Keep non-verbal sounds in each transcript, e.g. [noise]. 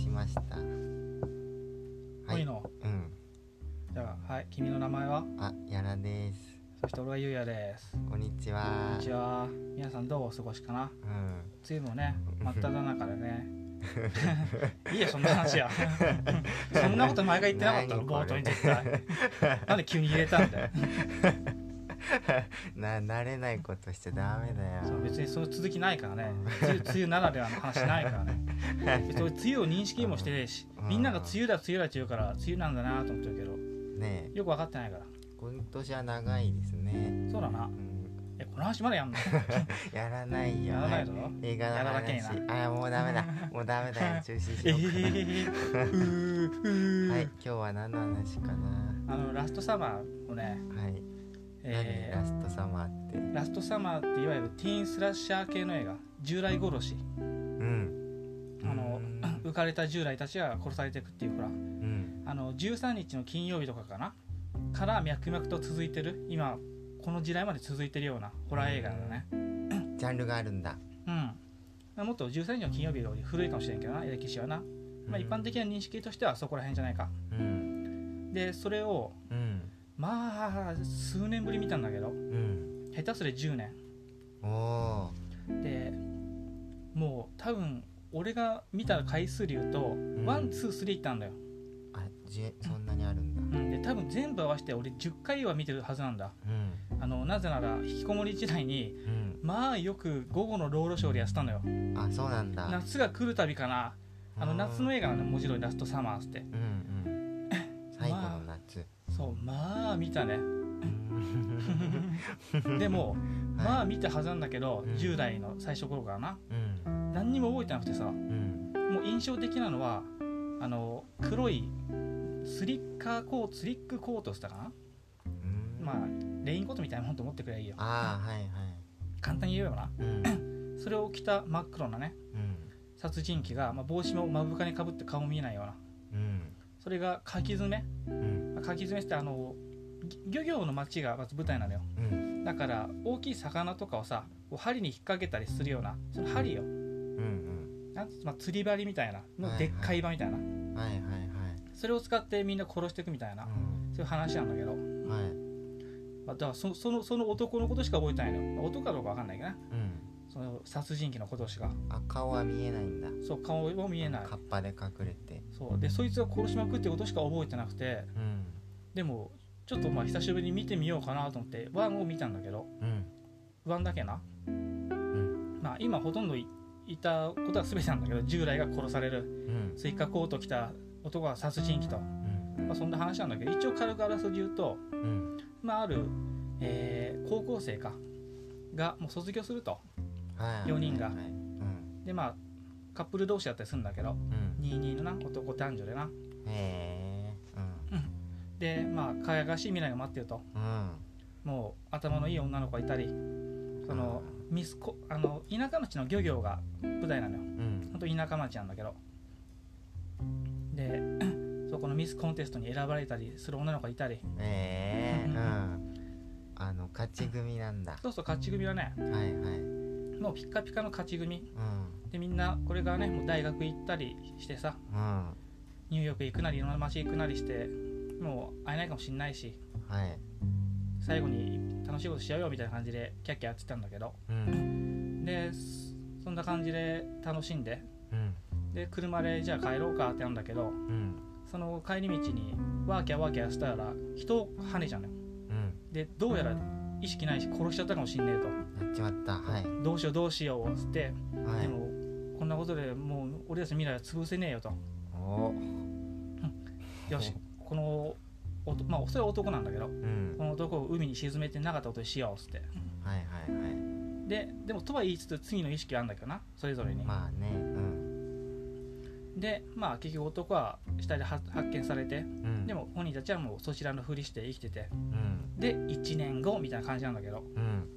しました。はい。いの。うん。じゃあはい君の名前は？あやらです。そして俺はゆうやです。こんにちこはんにちは。皆さんどうお過ごしかな？うん。梅雨もね真っ只中でね。[laughs] いいやそんな話や [laughs] そんなこと前が言ってなかったの？冒頭に絶対。なんで急に入れたんだよ。[laughs] な慣れないことしちゃダメだよ。そう別にその続きないからね。梅雨梅雨ならではの話ないからね別に俺梅雨を認識もしてねえしみんなが梅雨だ梅雨だって言うから梅雨なんだなと思ってるけどねえ。よく分かってないから。今年は長いですね。そうだな。うん。えこの話まだやんの？[laughs] やらないよ。やらないぞ映画のやらなきゃいい話あもうダメだ。もうダメだよ。[laughs] 中止しえようかー、うーはい今日は何の話かな？あのラストサマーをね、はい。え何ラストサマーって？ーラストサマーっていわゆるティーンスラッシャー系の映画。従来殺し浮かれた従来たちが殺されていくっていうほら。うん。あの13日の金曜日とかかな。から脈々と続いてる。今この時代まで続いてるようなホラー映画だね。ジャンルがあるんだ。うん。もっと13日の金曜日より古いかもしれんけどな歴史はな、まあ、一般的な認識としてはそこら辺じゃないか。うん。でそれをうん。まあ数年ぶり見たんだけどうん。下手すりゃ10年でもう多分俺が見た回数で言うと、ん。 one two three いったんだよ、あ、そんなにあるんだ。うん、で多分全部合わせて俺10回は見てるはずなんだ。うん。あのなぜなら引きこもり時代にうん。まあよく午後のロードショーでやってたのよ。あそうなんだ。夏が来るたびかな。あの夏の映画なの文字通りラストサマーズって。うんうん。最後の夏。そうまあ見たね。う [laughs] んでも、はい。まあ見たはずなんだけど、うん。10代の最初頃からな。うん何にも覚えてなくてさうん。もう印象的なのはあの黒いスリッカーコートスリックコートしたかな？うん。まあレインコートみたいなもんと思ってくればいいよ。ああはいはい。簡単に言えばな。うん。[laughs] それを着た真っ黒なねうん。殺人鬼が、まあ、帽子も目深にかぶって顔も見えないような。うん。それがかき爪うん。かき爪ってあのぎ漁業の町がまず舞台なのよ。うん。だから大きい魚とかをさ針に引っ掛けたりするようなその針よ。うんなんつまあ、釣り針みたいなはいはい。のでっかい場みたいな、うんはいはいはい。それを使ってみんな殺していくみたいな、うそういう話なんだけど、んはい。まあ、だからそそのその男のことしか覚えてないのよ、まあ男かどうかわかんないけどね。うん。その殺人鬼のことしか。あ顔は見えないんだ。そう顔も見えない。カッパで隠れて。そう。でそいつが殺しまくってことしか覚えてなくて。うん。でもちょっとまあ久しぶりに見てみようかなと思ってワンを見たんだけど。うん。ワンだけな、ん。まあ今ほとんどいいたことは全てなんだけど従来が殺されるうん。スイカコート着た男が殺人鬼と、うん。まあ、そんな話なんだけど一応軽くあらすじ言うと、うん。まあ、ある、えー高校生かがもう卒業すると。はい。四人が。はいはいうん。でまあカップル同士だったりするんだけどうん。22のな男男女でな。へえでまあ輝かしい未来が待ってると。うん。うんもう頭のいい女の子がいたりそのミスコあの田舎町の漁業が舞台なのよ。うん。本当田舎町なんだけど。で [clears throat] そこのミスコンテストに選ばれたりする女の子がいたり。ええううん。んあの勝ち組なんだ。そうそう勝ち組はね。はいはい。もうピッカピカの勝ち組。うん。でみんなこれからねもう大学行ったりしてさ。うん。ニューヨーク行くなりいろんな街行くなりしてもう会えないかもしんないし。はい。最後に楽しいことしようよみたいな感じでキャッキャやってたんだけど。うん。でそんな感じで楽しんで。うん。で車でじゃあ帰ろうかってなんだけどうん。その帰り道にワーキャーワーキャーしたら人を跳ねちゃうのよ。うん。でどうやら意識ないし殺しちゃったかもしんねえやっちまった。はい。とどうしようどうしようっつってはい。でもこんなことでもう俺たちの未来は潰せねえよと。お。よしこのおとまあそれは男なんだけどうん。この男を海に沈めてなかったことにしようっつって。はいはい。はいででもとは言いつつ次の意識はあるんだけどなそれぞれに、まあねうん。でまあ結局男は死体で発発見されてうん。でも本人たちはもうそちらのふりして生きてて。うん。で1年後みたいな感じなんだけど。うん。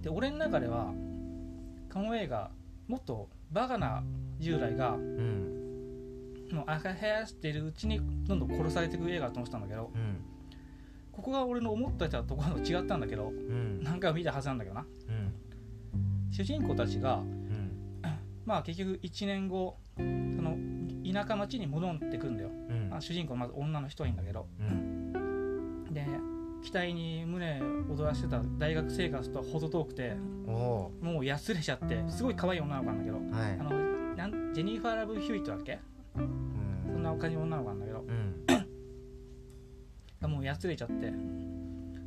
で俺の中ではこの映画もっとバカな従来がうんもう赤ヘアしてるうちにどんどん殺されていく映画だと思ってたんだけどうんここが俺の思ってたところと違ったんだけどうん。何回も見たはずなんだけどな。うん。主人公たちがうん。まあ結局1年後その田舎町に戻ってくんだよ、うん。まあ、主人公まず女の人がいいんだけど。うん。で期待に胸躍らしてた大学生活とは程遠くてもうやつれちゃってすごい可愛い女の子なんだけど。ーはい。あのジェニファー・ラブ・ヒューイットだっけ？うんそんな感じの女の子なんだけど。うん。もうやつれちゃって。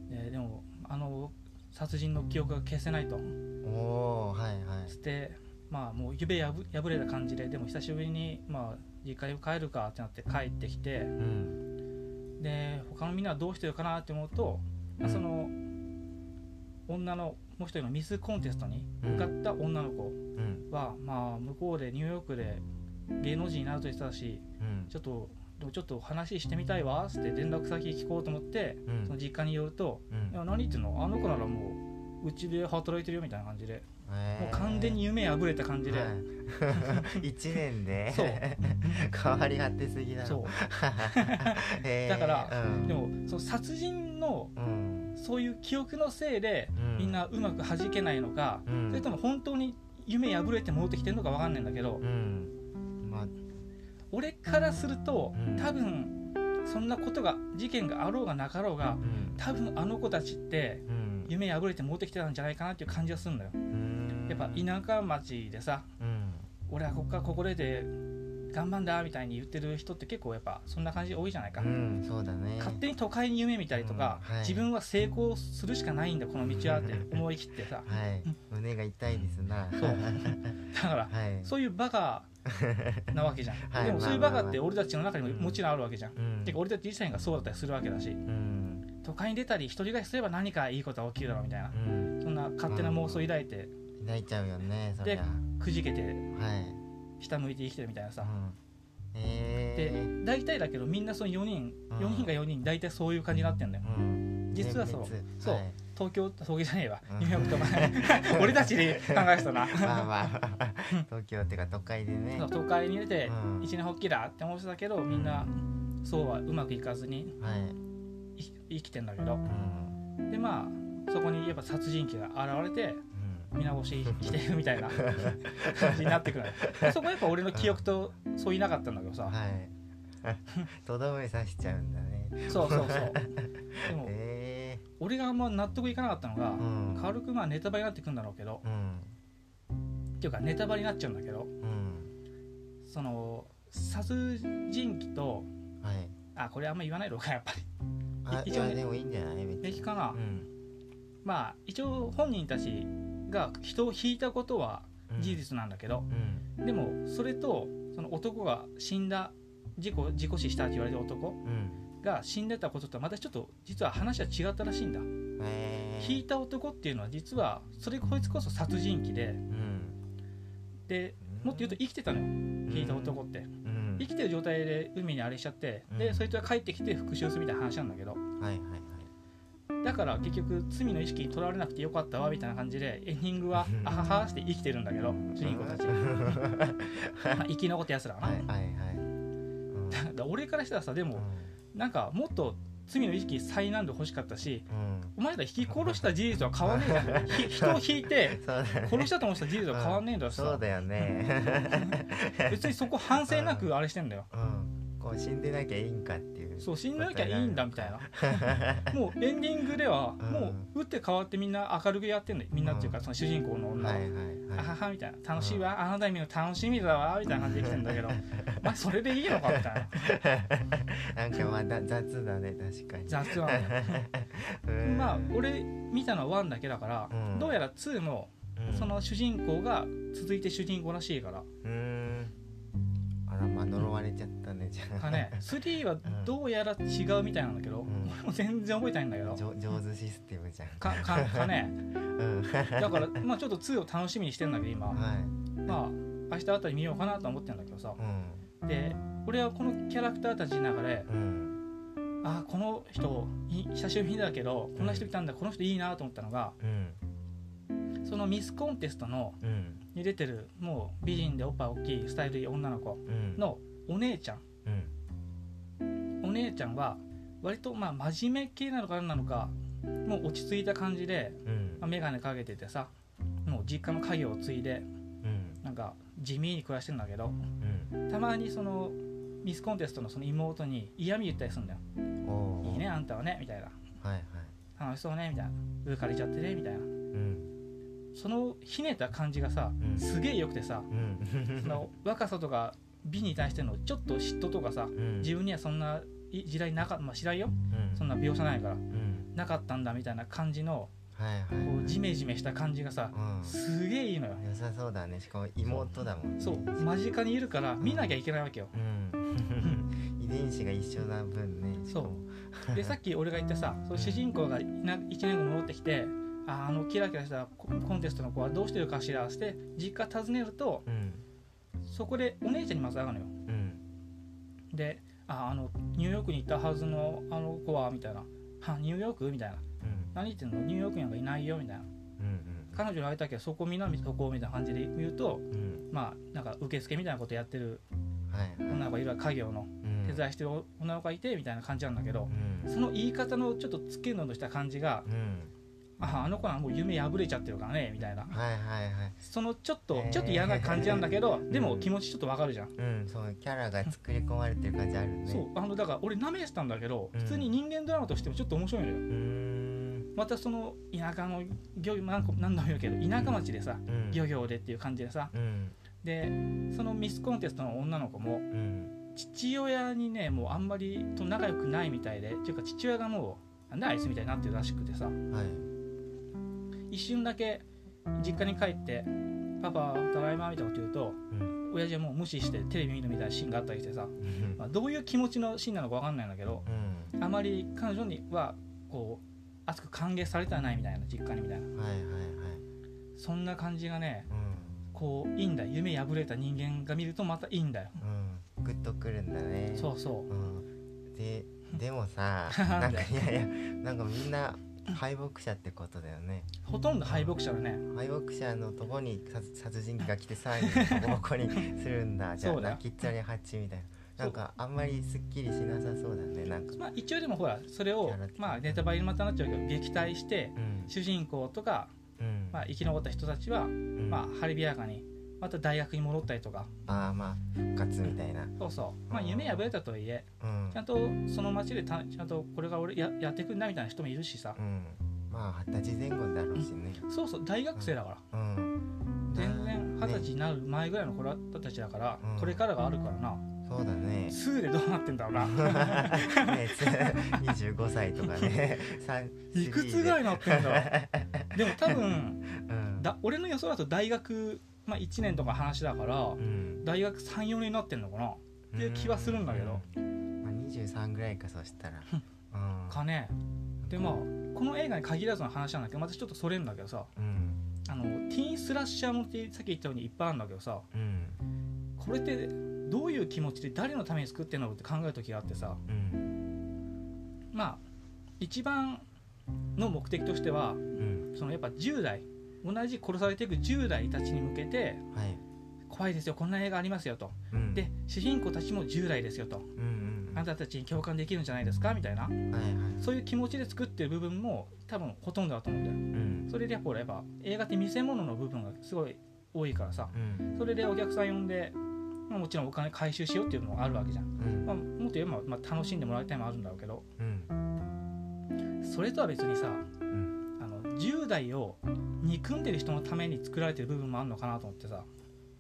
ででもあの殺人の記憶が消せないと。おおはいはい。つってまあもう夢破破れた感じででも久しぶりにまあ実家に帰るかってなって帰ってきて。うん。で他のみんなはどうしてるかなって思うと、まあその女のもう一人のミスコンテストに受かった女の子うん。は、まあ向こうでニューヨークで芸能人になると言ってたしうん。ちょっとちょっと話してみたいわっつって連絡先聞こうと思ってうん。その実家に寄るとうん。いや何言ってんの？あの子ならもううちで働いてるよみたいな感じで。えー。もう完全に夢破れた感じで、はい。[laughs] 一年でそう。[laughs] 変わり果てすぎだろそう。[laughs] へー。だからうん。でもその殺人のうん。そういう記憶のせいでうん。みんなうまく弾けないのか、うん。それとも本当に夢破れて戻ってきてるのか分かんないんだけど、うんまあ俺からするとうん。多分そんなことが事件があろうがなかろうがうん。多分あの子たちってうん。夢破れて戻ってきてたんじゃないかなっていう感じがするんだよ。うん。やっぱ田舎町でさうん。俺はここからここでで頑張んだみたいに言ってる人って結構やっぱそんな感じ多いじゃないか、うん。そうだね。勝手に都会に夢見たりとか、うん。はい。自分は成功するしかないんだこの道はって思い切ってさ。はい。胸が痛いですな。そう。[laughs] だからはい。そういうバカなわけじゃん、[laughs] はい。でもそういうバカって俺たちの中にうん。ももちろんあるわけじゃん、うん。てか俺たち自身がそうだったりするわけだし。うん。都会に出たり一人暮らしすれば何かいいことが起きるだろうみたいな。うん。そんな勝手な妄想抱いて。抱いちゃうよねそりゃ。くじけて。はい下向いて生きてるみたいなさ。うん。へでえ大体だけどみんなその4人うん。4人が4人大体そういう感じになってんだよ。うん。実はそう全滅そうはい。東京東京じゃねえわ。うん。ニューヨークとか [laughs] 俺たちで考えてたな。[laughs] まあまあ。東京ってか都会でね。都会に出てうん。一年発起だって思ってたけどみんなそうはうまくいかずにはい。い生きてんだけど。うん。でまあそこにやっぱ殺人鬼が現れてうん皆越ししてるみたいな。[laughs] 感じになってくる。でそこやっぱ俺の記憶とそういなかったんだけどさ。はい。とどめさしちゃうんだね。そうそうそう。でも [laughs] え俺があんま納得いかなかったのがえうん。軽くまあネタバレになってくんだろうけどうん。っていうかネタバレになっちゃうんだけどうん。その殺人鬼とはい。あこれあんま言わないのかやっぱり。あ一応でもいいんじゃない？別に。平気かな、うん。まあ一応本人たちが人を引いたことはうん。事実なんだけど、うん。でもそれとその男が死んだ事故事故死したって言われる男うん。が死んでたこととはまたちょっと実は話は違ったらしいんだ、引いた男っていうのは実はそれこいつこそ殺人鬼で。うん。でもっと言うと生きてたのよ引いた男って。うん。生きてる状態で海にあれしちゃってでうん。そいつが帰ってきて復讐するみたいな話なんだけど。はいはいはいだから結局罪の意識にとらわれなくてよかったわみたいな感じでエンディングはうん。あははして生きてるんだけど主人公たち、は。まあ、[laughs] 生き残ったやつらは。な、いはいはい。うん。俺からしたらさでもなんかもっと罪の意識再難度欲しかったしうん。お前ら引き殺した事実は変わんねえじゃん。[laughs] ひ人を引いて殺したと思った事実は変わんねえんだしさそうだよね。[laughs] 別にそこ反省なくあれしてんだよ。うん。こう死んでなきゃいいんかってそう死んでなきゃいいんだみたいな。なもうエンディングではうん。もう打って変わってみんな明るくやってんだよ。みんなっていうかその主人公の女は、はいはいあはははみたいな。楽しいわ、あなた見るの楽しみだわみたいな感じで来てんだけど。[laughs] まあそれでいいのかみたいな。いなんかまだ雑だね確かに。雑なんだようん。まあ俺見たのは1だけだから、うん。どうやら2もうん。その主人公が続いて主人公らしいから。うーん呪われちゃったねじゃあ。かね3はどうやら違うみたいなんだけど、ん。俺も全然覚えてないんだけど。上上手システムじゃん。かかかね。うん。だからまあちょっと2を楽しみにしてんだけど今。はい。まあ明日あたり見ようかなと思ってんだけどさ。うん。で俺はこのキャラクターたちの中でうん。あこの人い久しぶりだけどこんな人来たんだこの人いいなと思ったのがうん。そのミスコンテストのうんに出てるもう美人でおっぱい大きいスタイルいい女の子うん。のお姉ちゃん。うん。お姉ちゃんは割とまあ真面目系なのか何なのかもう落ち着いた感じで、うん。まあ、眼鏡かけててさもう実家の家業を継いでうん。なんか地味に暮らしてんだけどうん。たまにそのミスコンテストのその妹に嫌味言ったりするんだよ。いいねあんたはねみたいな。はいはい。楽しそうねみたいな。上借りちゃってねみたいな。うんそのひねった感じがさ、うん。すげえ良くてさうん。その若さとか美に対してのちょっと嫉妬とかさうん。自分にはそんない時代なかったまあ知らんよ。うん。そんな描写ないからうん。なかったんだみたいな感じのはいはいこうジメジメした感じがさうん。すげえいいのよ。良さそうだね。しかも妹だもんね。そう。間近にいるから見なきゃいけないわけよ。うん。[laughs] 遺伝子が一緒な分ねしかも。でさっき俺が言ってさその主人公が1年後戻ってきてああのキラキラしたココンテストの子はどうしてるかしらって実家訪ねるとうんそこでお姉ちゃんにまず会うのよ。うん。でああのニューヨークに行ったはずのあの子はみたいな。はニューヨーク？みたいな。うん。何言ってんの？ニューヨークになんかいないよ？みたいな。うん彼女に会いたけどそこみんなそこみたいな感じで言うとうん。うんまあなんか受付みたいなことやってる女の子がいる家業の。うん。手伝いしてる女の子がいてみたいな感じなんだけどうん。その言い方のちょっとつけのとした感じがうんああの子はもう夢破れちゃってるからねみたいな。はいはいはい。そのちょっとへー。ちょっと嫌な感じなんだけどでもうん気持ちちょっとわかるじゃん。うんそうキャラが作り込まれてる感じあるね。そう。あのだから俺舐めてたんだけどうん。普通に人間ドラマとしてもちょっと面白いのよ。うーん。またその田舎の漁何個何度も言うけど田舎町でさうん。漁業でっていう感じでさうん。でそのミスコンテストの女の子もうん。父親にねもうあんまりと仲良くないみたいでっていうか父親がもうなんだあいつみたいになってるらしくてさはい一瞬だけ実家に帰って「パパただいま」みたいなこと言うとうん。親父はもう無視してテレビ見るみたいなシーンがあったりしてさ、まあ、どういう気持ちのシーンなのか分かんないんだけどうん。あまり彼女にはこう熱く歓迎されてはないみたいな実家にみたいな。はいはいはい。そんな感じがねうん。こういいんだよ。夢破れた人間が見るとまたいいんだよ。うん。グッとくるんだね。そうそう。うん。ででもさ [laughs] ななんかいやいやなんかみんな敗北者ってことだよね。ほとんど敗北者だね。敗北者のとこに殺殺人鬼が来てさらにボコボコにするんだ。[laughs] じゃあ泣きっちゃり八みたいななんかあんまりすっきりしなさそうだねなんか。まあ一応でもほらそれをまあネタバレにまたなっちゃうけど撃退してうん。主人公とか、うん。まあ、生き残った人たちは、うん。まあ、晴れやかにまた大学に戻ったりとか。ああまあ復活みたいな。そうそう。まあうん。夢破れたとはいえうん。ちゃんとその街でたちゃんとこれが俺ややってくんだみたいな人もいるしさ。うん。まあ二十歳前後だろうしね。そうそう大学生だから。うん。全然二十歳ねになる前ぐらいの子たちだから、うん。これからがあるからな。そうだね。2でどうなってんだろうな。[laughs] ねつ25歳とかね。[laughs] 三いくつぐらいになってんだでも多分 [laughs] うん。だ俺の予想だと大学、まあ、1年とか話だからうん。大学34年になってんのかな？っていう気はするんだけど。まあ、23ぐらいかそしたら。うん。かね。でまあこの映画に限らずの話なんだけどまたちょっとそれんだけどさ。うん。あのティーンスラッシャーもってさっき言ったようにいっぱいあるんだけどさ。うん。これってどういう気持ちで誰のために作ってんのって考える時があってさ。うん。まあ一番の目的としてはうん。そのやっぱ10代同じ殺されていく10代たちに向けてはい。怖いですよこんな映画ありますよと。うん。で主人公たちも10代ですよと。うんうんあなたたちに共感できるんじゃないですか？みたいな。はいはい。そういう気持ちで作ってる部分も多分ほとんどだと思うんだよ。うん。それでやっぱ俺やっぱ映画って見せ物の部分がすごい多いからさ。うん。それでお客さん呼んで、まあ、もちろんお金回収しようっていうのもあるわけじゃん、うん。まあ、もっと言えば、まあ、楽しんでもらいたいもあるんだろうけど。うん。それとは別にさうん。あの10代を憎んでる人のために作られてる部分もあるのかなと思ってさ。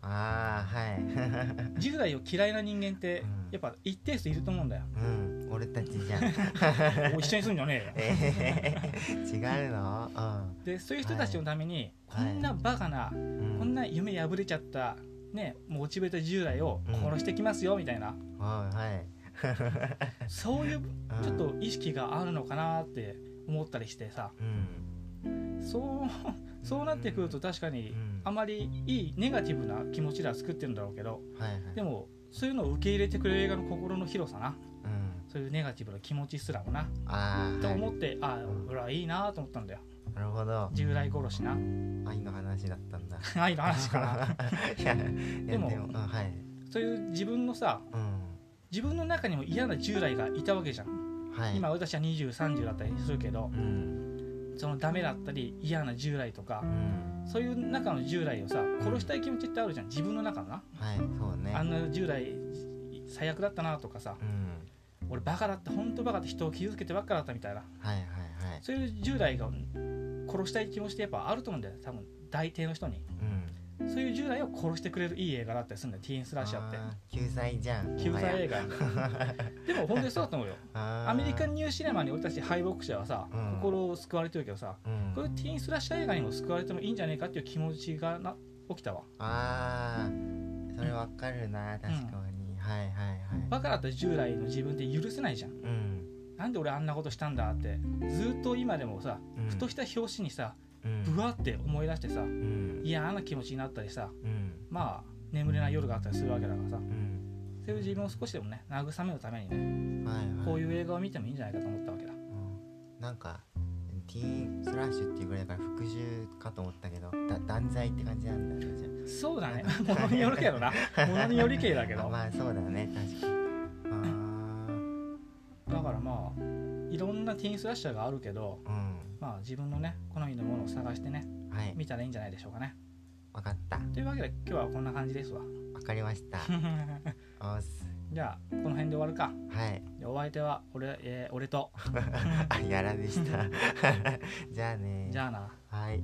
ああはい。[laughs] 10代を嫌いな人間ってうん。やっぱ一定数いると思うんだよ。うん。俺たちじゃん。[laughs] お一緒にするんじゃねえよ。[laughs] えー、違うの？でそういう人たちのために、はい。こんなバカな、うん。こんな夢破れちゃったねもう落ちぶれた10代を殺してきますよみたいな、はいはい。そういううん。ちょっと意識があるのかなって思ったりしてさ。うんそう [laughs] そうなってくると確かにうん。あまりいいネガティブな気持ちでは作ってるんだろうけどはいはい。でもそういうのを受け入れてくれる映画の心の広さなうん。そういうネガティブな気持ちすらもなと思って、ああ俺はいいなと思ったんだよ。なるほど。10代殺しな。愛の話だったんだ。愛の話かな。[laughs] でもうんはい。そういう自分のさうん。自分の中にも嫌な10代がいたわけじゃん。はい。今俺たちは2030だったりするけど。うんそのダメだったり嫌な10代とかうん。そういう中の従来をさ殺したい気持ちってあるじゃん。自分の中のな。はいそうね。あんな従来最悪だったなとかさうん。俺バカだった本当バカで人を傷つけてばっかだったみたいな。はいはいはい。そういう従来が殺したい気持ちってやっぱあると思うんだよ多分。大抵の人に。うんそういう従来を殺してくれるいい映画だったりするんだよ。ティーンスラッシャーって。救済じゃん救済映画。画 [laughs] でも本当にそうだと思うよ。アメリカンニューシネマに俺たち敗北者はさ、うん。心を救われてるけどさうん。こういうティーンスラッシャー映画にも救われてもいいんじゃねえかっていう気持ちがな起きたわ。あー。それわかるな確かに、はいはいはい。バカだった従来の自分って許せないじゃん。うん。なんで俺あんなことしたんだってずっと今でもさうん。ふとした表紙にさうん。ブワって思い出してさうん。嫌な気持ちになったりさうん。まあ眠れない夜があったりするわけだからさうん。そういう自分を少しでもね慰めるためにねはいはい。こういう映画を見てもいいんじゃないかと思ったわけだ。うん。なんかティーンスラッシュっていうぐらいだから復讐かと思ったけどだ断罪って感じなんだね。じゃそうだね。[laughs] ものによるけどな。[laughs] ものによりけりだけど。あまあそうだよね。確かにいろんなティーンスラッシャーがあるけどーうん。まあ自分のね好みのものを探してねはい。見たらいいんじゃないでしょうかね。わかった。というわけで今日はこんな感じですわ。わかりました。[laughs] じゃあこの辺で終わるか。はい。でお相手は俺,、えー俺と。[laughs] あやらでした。[laughs] じゃあねじゃあな。はい